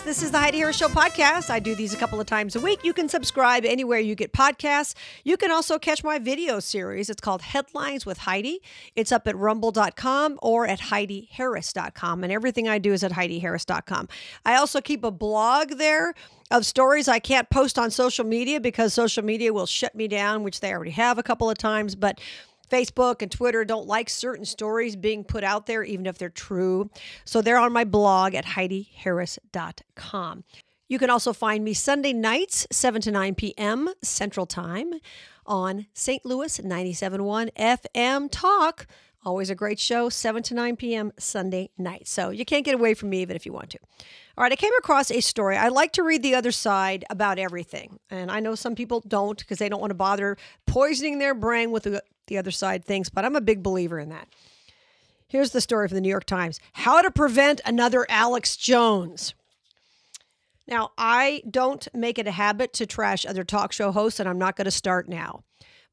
This is the Heidi Harris Show podcast. I do these a couple of times a week. You can subscribe anywhere you get podcasts. You can also catch my video series. It's called Headlines with Heidi. It's up at rumble.com or at HeidiHarris.com. And everything I do is at HeidiHarris.com. I also keep a blog there of stories I can't post on social media because social media will shut me down, which they already have a couple of times. But Facebook and Twitter don't like certain stories being put out there, even if they're true. So they're on my blog at HeidiHarris.com. You can also find me Sunday nights, 7 to 9 p.m. Central Time on St. Louis 97.1 FM Talk. Always a great show, 7 to 9 p.m. Sunday night. So you can't get away from me even if you want to. All right, I came across a story. I like to read the other side about everything. And I know some people don't because they don't want to bother poisoning their brain with the, the other side things, but I'm a big believer in that. Here's the story from the New York Times How to Prevent Another Alex Jones. Now, I don't make it a habit to trash other talk show hosts, and I'm not going to start now.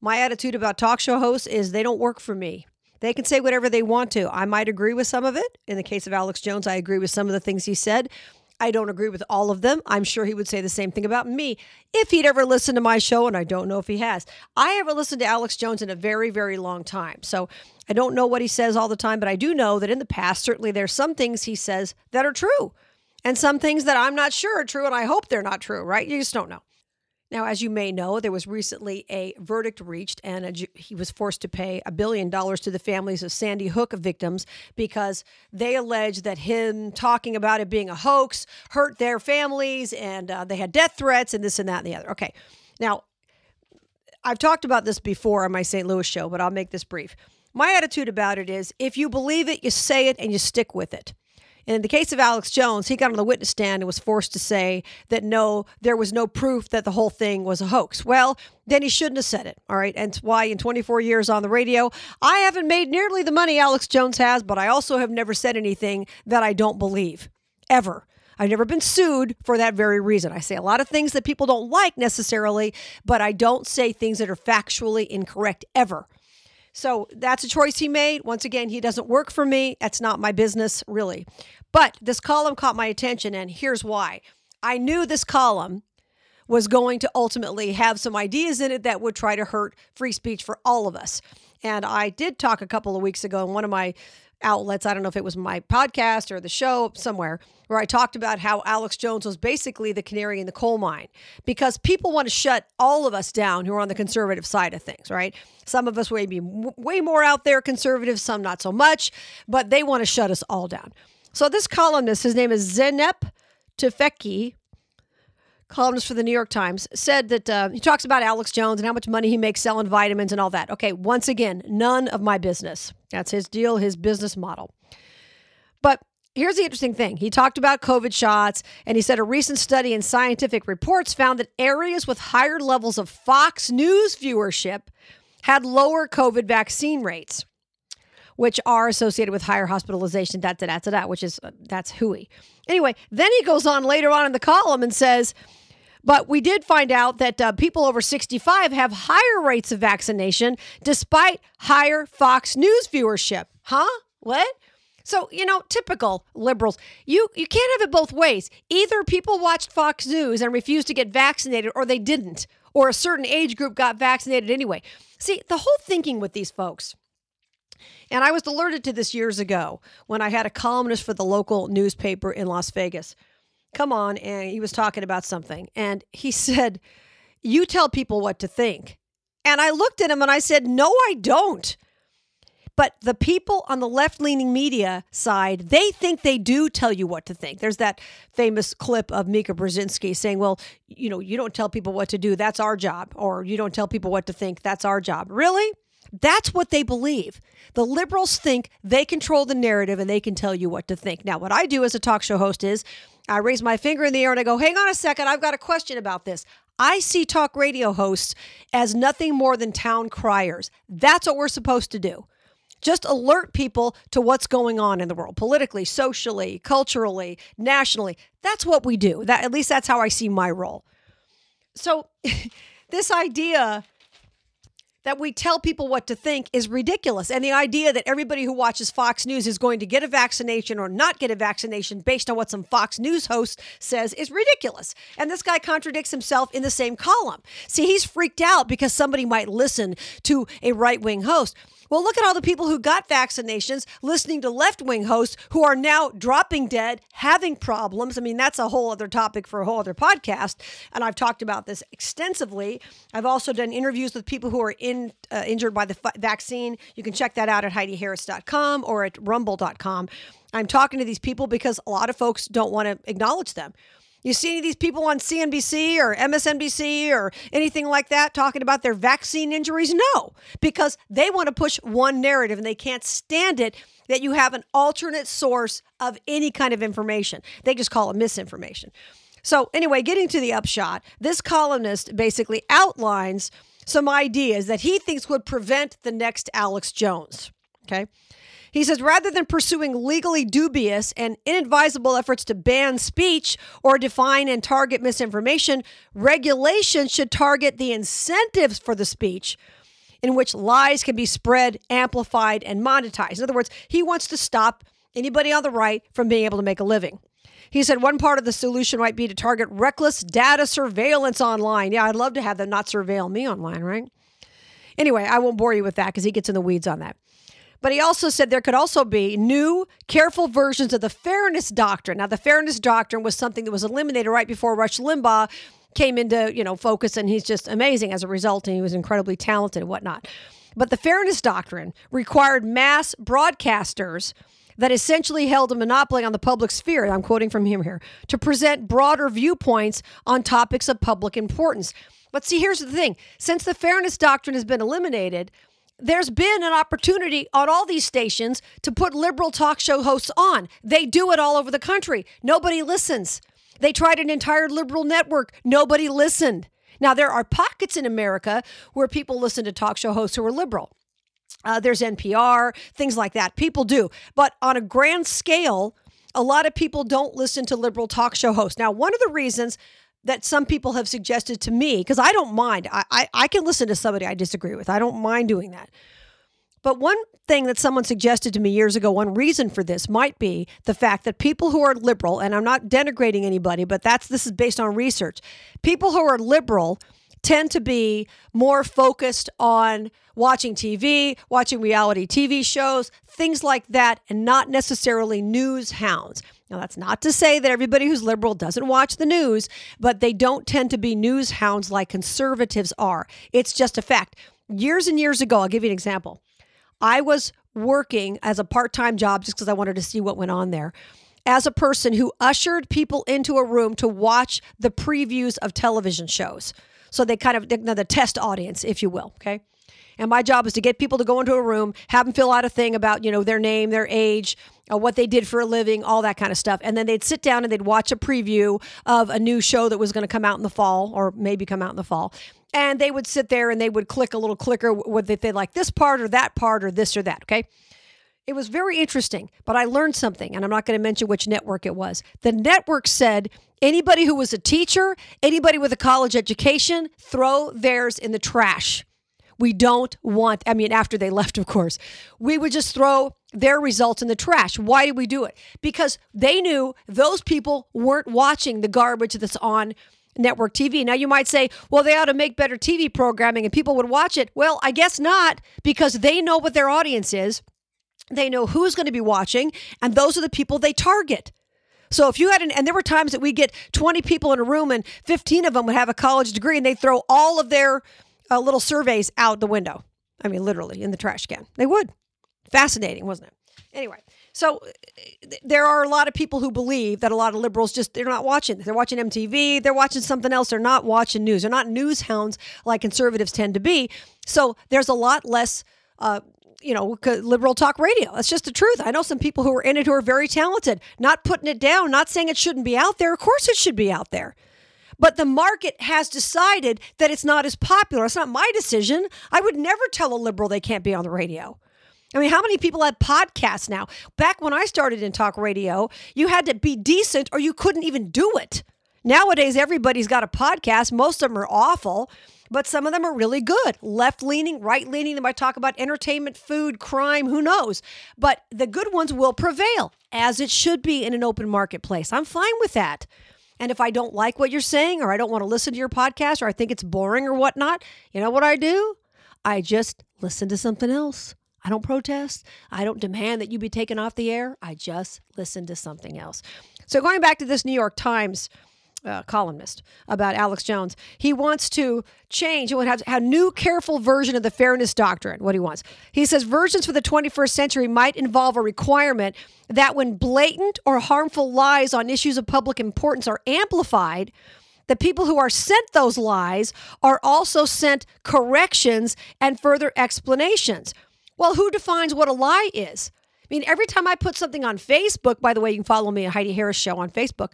My attitude about talk show hosts is they don't work for me. They can say whatever they want to. I might agree with some of it. In the case of Alex Jones, I agree with some of the things he said. I don't agree with all of them. I'm sure he would say the same thing about me if he'd ever listened to my show, and I don't know if he has. I haven't listened to Alex Jones in a very, very long time. So I don't know what he says all the time, but I do know that in the past, certainly there's some things he says that are true and some things that I'm not sure are true, and I hope they're not true, right? You just don't know. Now, as you may know, there was recently a verdict reached, and a, he was forced to pay a billion dollars to the families of Sandy Hook victims because they allege that him talking about it being a hoax hurt their families, and uh, they had death threats, and this and that and the other. Okay, now I've talked about this before on my St. Louis show, but I'll make this brief. My attitude about it is if you believe it, you say it, and you stick with it. And in the case of Alex Jones, he got on the witness stand and was forced to say that no, there was no proof that the whole thing was a hoax. Well, then he shouldn't have said it. All right. And why in 24 years on the radio, I haven't made nearly the money Alex Jones has, but I also have never said anything that I don't believe ever. I've never been sued for that very reason. I say a lot of things that people don't like necessarily, but I don't say things that are factually incorrect ever. So that's a choice he made. Once again, he doesn't work for me. That's not my business, really. But this column caught my attention, and here's why. I knew this column was going to ultimately have some ideas in it that would try to hurt free speech for all of us. And I did talk a couple of weeks ago in one of my outlets. I don't know if it was my podcast or the show somewhere where I talked about how Alex Jones was basically the canary in the coal mine because people want to shut all of us down who are on the conservative side of things, right? Some of us may be way more out there conservative, some not so much, but they want to shut us all down. So this columnist, his name is Zeynep Tufekci, columnist for the New York Times, said that uh, he talks about Alex Jones and how much money he makes selling vitamins and all that. Okay, once again, none of my business. That's his deal, his business model. But here's the interesting thing he talked about COVID shots, and he said a recent study in scientific reports found that areas with higher levels of Fox News viewership had lower COVID vaccine rates. Which are associated with higher hospitalization, da da da da da, which is uh, that's hooey. Anyway, then he goes on later on in the column and says, but we did find out that uh, people over 65 have higher rates of vaccination despite higher Fox News viewership. Huh? What? So, you know, typical liberals. You you can't have it both ways. Either people watched Fox News and refused to get vaccinated or they didn't, or a certain age group got vaccinated anyway. See, the whole thinking with these folks and I was alerted to this years ago when I had a columnist for the local newspaper in Las Vegas come on and he was talking about something. And he said, You tell people what to think. And I looked at him and I said, No, I don't. But the people on the left leaning media side, they think they do tell you what to think. There's that famous clip of Mika Brzezinski saying, Well, you know, you don't tell people what to do. That's our job. Or you don't tell people what to think. That's our job. Really? That's what they believe. The liberals think they control the narrative and they can tell you what to think. Now, what I do as a talk show host is I raise my finger in the air and I go, hang on a second, I've got a question about this. I see talk radio hosts as nothing more than town criers. That's what we're supposed to do. Just alert people to what's going on in the world, politically, socially, culturally, nationally. That's what we do. That at least that's how I see my role. So this idea that we tell people what to think is ridiculous. And the idea that everybody who watches Fox News is going to get a vaccination or not get a vaccination based on what some Fox News host says is ridiculous. And this guy contradicts himself in the same column. See, he's freaked out because somebody might listen to a right wing host. Well, look at all the people who got vaccinations listening to left wing hosts who are now dropping dead, having problems. I mean, that's a whole other topic for a whole other podcast. And I've talked about this extensively. I've also done interviews with people who are in, uh, injured by the f- vaccine. You can check that out at HeidiHarris.com or at rumble.com. I'm talking to these people because a lot of folks don't want to acknowledge them. You see any of these people on CNBC or MSNBC or anything like that talking about their vaccine injuries? No, because they want to push one narrative and they can't stand it that you have an alternate source of any kind of information. They just call it misinformation. So, anyway, getting to the upshot, this columnist basically outlines some ideas that he thinks would prevent the next Alex Jones. Okay. He says rather than pursuing legally dubious and inadvisable efforts to ban speech or define and target misinformation, regulation should target the incentives for the speech in which lies can be spread, amplified, and monetized. In other words, he wants to stop anybody on the right from being able to make a living. He said one part of the solution might be to target reckless data surveillance online. Yeah, I'd love to have them not surveil me online, right? Anyway, I won't bore you with that because he gets in the weeds on that. But he also said there could also be new, careful versions of the fairness doctrine. Now, the fairness doctrine was something that was eliminated right before Rush Limbaugh came into, you know, focus, and he's just amazing as a result, and he was incredibly talented and whatnot. But the fairness doctrine required mass broadcasters that essentially held a monopoly on the public sphere, I'm quoting from him here, to present broader viewpoints on topics of public importance. But see, here's the thing since the fairness doctrine has been eliminated, there's been an opportunity on all these stations to put liberal talk show hosts on. They do it all over the country. Nobody listens. They tried an entire liberal network. Nobody listened. Now, there are pockets in America where people listen to talk show hosts who are liberal. Uh, there's NPR, things like that. People do. But on a grand scale, a lot of people don't listen to liberal talk show hosts. Now, one of the reasons that some people have suggested to me, because I don't mind, I, I, I can listen to somebody I disagree with. I don't mind doing that. But one thing that someone suggested to me years ago, one reason for this might be the fact that people who are liberal, and I'm not denigrating anybody, but that's this is based on research. People who are liberal tend to be more focused on watching TV, watching reality TV shows, things like that, and not necessarily news hounds. Now, that's not to say that everybody who's liberal doesn't watch the news, but they don't tend to be news hounds like conservatives are. It's just a fact. Years and years ago, I'll give you an example. I was working as a part time job just because I wanted to see what went on there. As a person who ushered people into a room to watch the previews of television shows. So they kind of, the test audience, if you will. Okay. And my job was to get people to go into a room, have them fill out a thing about, you know, their name, their age, uh, what they did for a living, all that kind of stuff. And then they'd sit down and they'd watch a preview of a new show that was going to come out in the fall or maybe come out in the fall. And they would sit there and they would click a little clicker whether they like this part or that part or this or that. Okay. It was very interesting, but I learned something, and I'm not going to mention which network it was. The network said anybody who was a teacher, anybody with a college education, throw theirs in the trash. We don't want, I mean, after they left, of course, we would just throw their results in the trash. Why did we do it? Because they knew those people weren't watching the garbage that's on network TV. Now you might say, well, they ought to make better TV programming and people would watch it. Well, I guess not because they know what their audience is. They know who's going to be watching, and those are the people they target. So if you had an, and there were times that we get 20 people in a room and 15 of them would have a college degree and they throw all of their uh, little surveys out the window. I mean, literally in the trash can. They would. Fascinating, wasn't it? Anyway, so uh, there are a lot of people who believe that a lot of liberals just they're not watching. They're watching MTV. They're watching something else. They're not watching news. They're not news hounds like conservatives tend to be. So there's a lot less. Uh, you know, liberal talk radio. That's just the truth. I know some people who are in it who are very talented, not putting it down, not saying it shouldn't be out there. Of course, it should be out there. But the market has decided that it's not as popular. It's not my decision. I would never tell a liberal they can't be on the radio. I mean, how many people have podcasts now? Back when I started in talk radio, you had to be decent or you couldn't even do it. Nowadays, everybody's got a podcast. Most of them are awful, but some of them are really good. Left leaning, right leaning. They might talk about entertainment, food, crime, who knows? But the good ones will prevail, as it should be in an open marketplace. I'm fine with that. And if I don't like what you're saying, or I don't want to listen to your podcast, or I think it's boring or whatnot, you know what I do? I just listen to something else. I don't protest. I don't demand that you be taken off the air. I just listen to something else. So, going back to this New York Times uh, columnist about Alex Jones, he wants to change. He wants to have a new, careful version of the fairness doctrine. What he wants. He says versions for the 21st century might involve a requirement that when blatant or harmful lies on issues of public importance are amplified, the people who are sent those lies are also sent corrections and further explanations. Well, who defines what a lie is? I mean, every time I put something on Facebook, by the way, you can follow me at Heidi Harris Show on Facebook.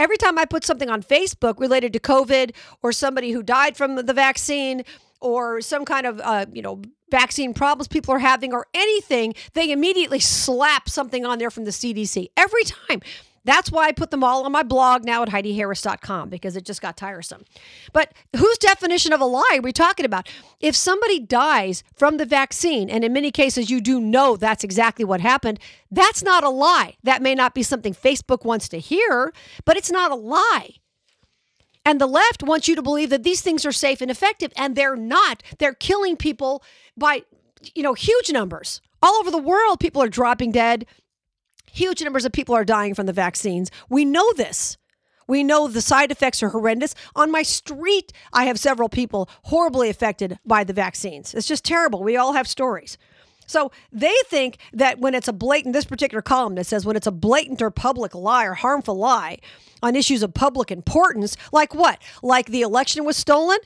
Every time I put something on Facebook related to COVID or somebody who died from the vaccine or some kind of, uh, you know, vaccine problems people are having or anything, they immediately slap something on there from the CDC every time. That's why I put them all on my blog now at HeidiHarris.com because it just got tiresome. But whose definition of a lie are we talking about? If somebody dies from the vaccine, and in many cases you do know that's exactly what happened, that's not a lie. That may not be something Facebook wants to hear, but it's not a lie. And the left wants you to believe that these things are safe and effective, and they're not. They're killing people by, you know, huge numbers. All over the world, people are dropping dead. Huge numbers of people are dying from the vaccines. We know this. We know the side effects are horrendous. On my street, I have several people horribly affected by the vaccines. It's just terrible. We all have stories. So they think that when it's a blatant, this particular column that says when it's a blatant or public lie or harmful lie on issues of public importance, like what? Like the election was stolen?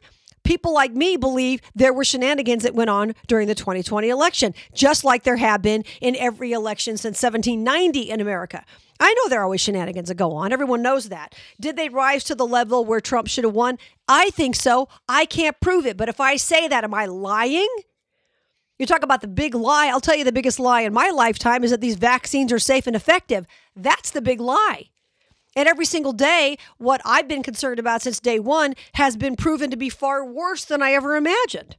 People like me believe there were shenanigans that went on during the 2020 election, just like there have been in every election since 1790 in America. I know there are always shenanigans that go on. Everyone knows that. Did they rise to the level where Trump should have won? I think so. I can't prove it. But if I say that, am I lying? You talk about the big lie. I'll tell you the biggest lie in my lifetime is that these vaccines are safe and effective. That's the big lie. And every single day, what I've been concerned about since day one has been proven to be far worse than I ever imagined.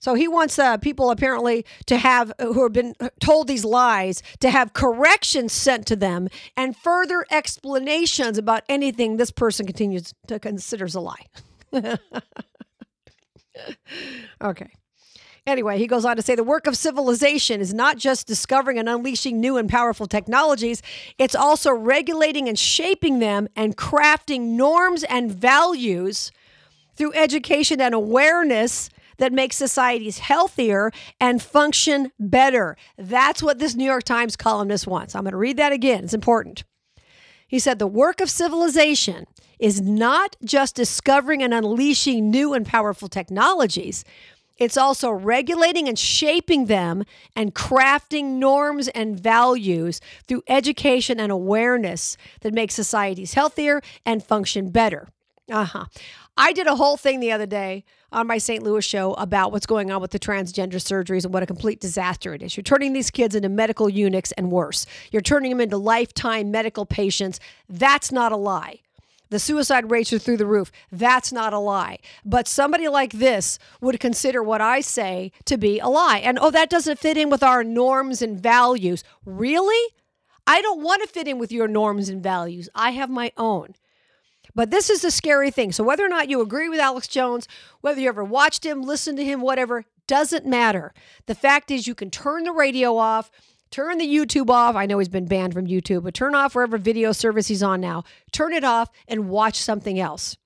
So he wants uh, people apparently to have, uh, who have been told these lies, to have corrections sent to them and further explanations about anything this person continues to considers a lie. okay. Anyway, he goes on to say the work of civilization is not just discovering and unleashing new and powerful technologies, it's also regulating and shaping them and crafting norms and values through education and awareness that makes societies healthier and function better. That's what this New York Times columnist wants. I'm going to read that again, it's important. He said the work of civilization is not just discovering and unleashing new and powerful technologies. It's also regulating and shaping them and crafting norms and values through education and awareness that make societies healthier and function better. Uh huh. I did a whole thing the other day on my St. Louis show about what's going on with the transgender surgeries and what a complete disaster it is. You're turning these kids into medical eunuchs and worse. You're turning them into lifetime medical patients. That's not a lie. The suicide rates are through the roof. That's not a lie. But somebody like this would consider what I say to be a lie. And oh, that doesn't fit in with our norms and values. Really? I don't want to fit in with your norms and values. I have my own. But this is the scary thing. So, whether or not you agree with Alex Jones, whether you ever watched him, listened to him, whatever, doesn't matter. The fact is, you can turn the radio off Turn the YouTube off. I know he's been banned from YouTube, but turn off wherever video service he's on now. Turn it off and watch something else.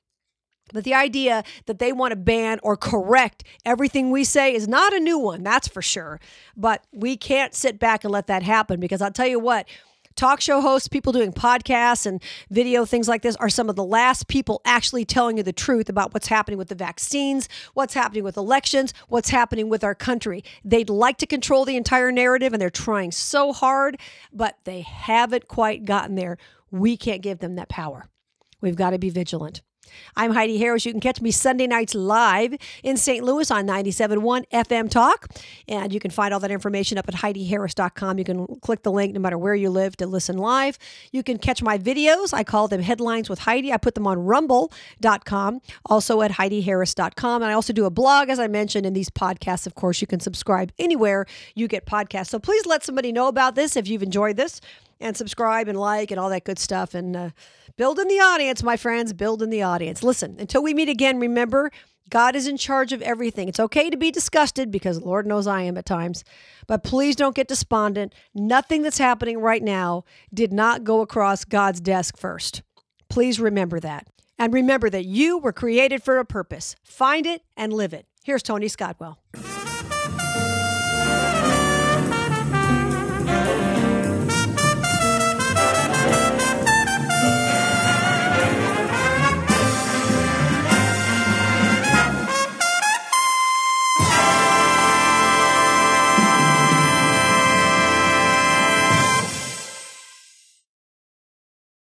But the idea that they want to ban or correct everything we say is not a new one, that's for sure. But we can't sit back and let that happen because I'll tell you what, talk show hosts, people doing podcasts and video things like this are some of the last people actually telling you the truth about what's happening with the vaccines, what's happening with elections, what's happening with our country. They'd like to control the entire narrative and they're trying so hard, but they haven't quite gotten there. We can't give them that power. We've got to be vigilant. I'm Heidi Harris. You can catch me Sunday nights live in St. Louis on 97.1 FM Talk. And you can find all that information up at HeidiHarris.com. You can click the link no matter where you live to listen live. You can catch my videos. I call them Headlines with Heidi. I put them on rumble.com, also at HeidiHarris.com. And I also do a blog, as I mentioned, in these podcasts. Of course, you can subscribe anywhere you get podcasts. So please let somebody know about this if you've enjoyed this and subscribe and like and all that good stuff. And uh, building the audience, my friends, build in the audience. Listen, until we meet again, remember, God is in charge of everything. It's okay to be disgusted because Lord knows I am at times, but please don't get despondent. Nothing that's happening right now did not go across God's desk first. Please remember that. And remember that you were created for a purpose. Find it and live it. Here's Tony Scottwell.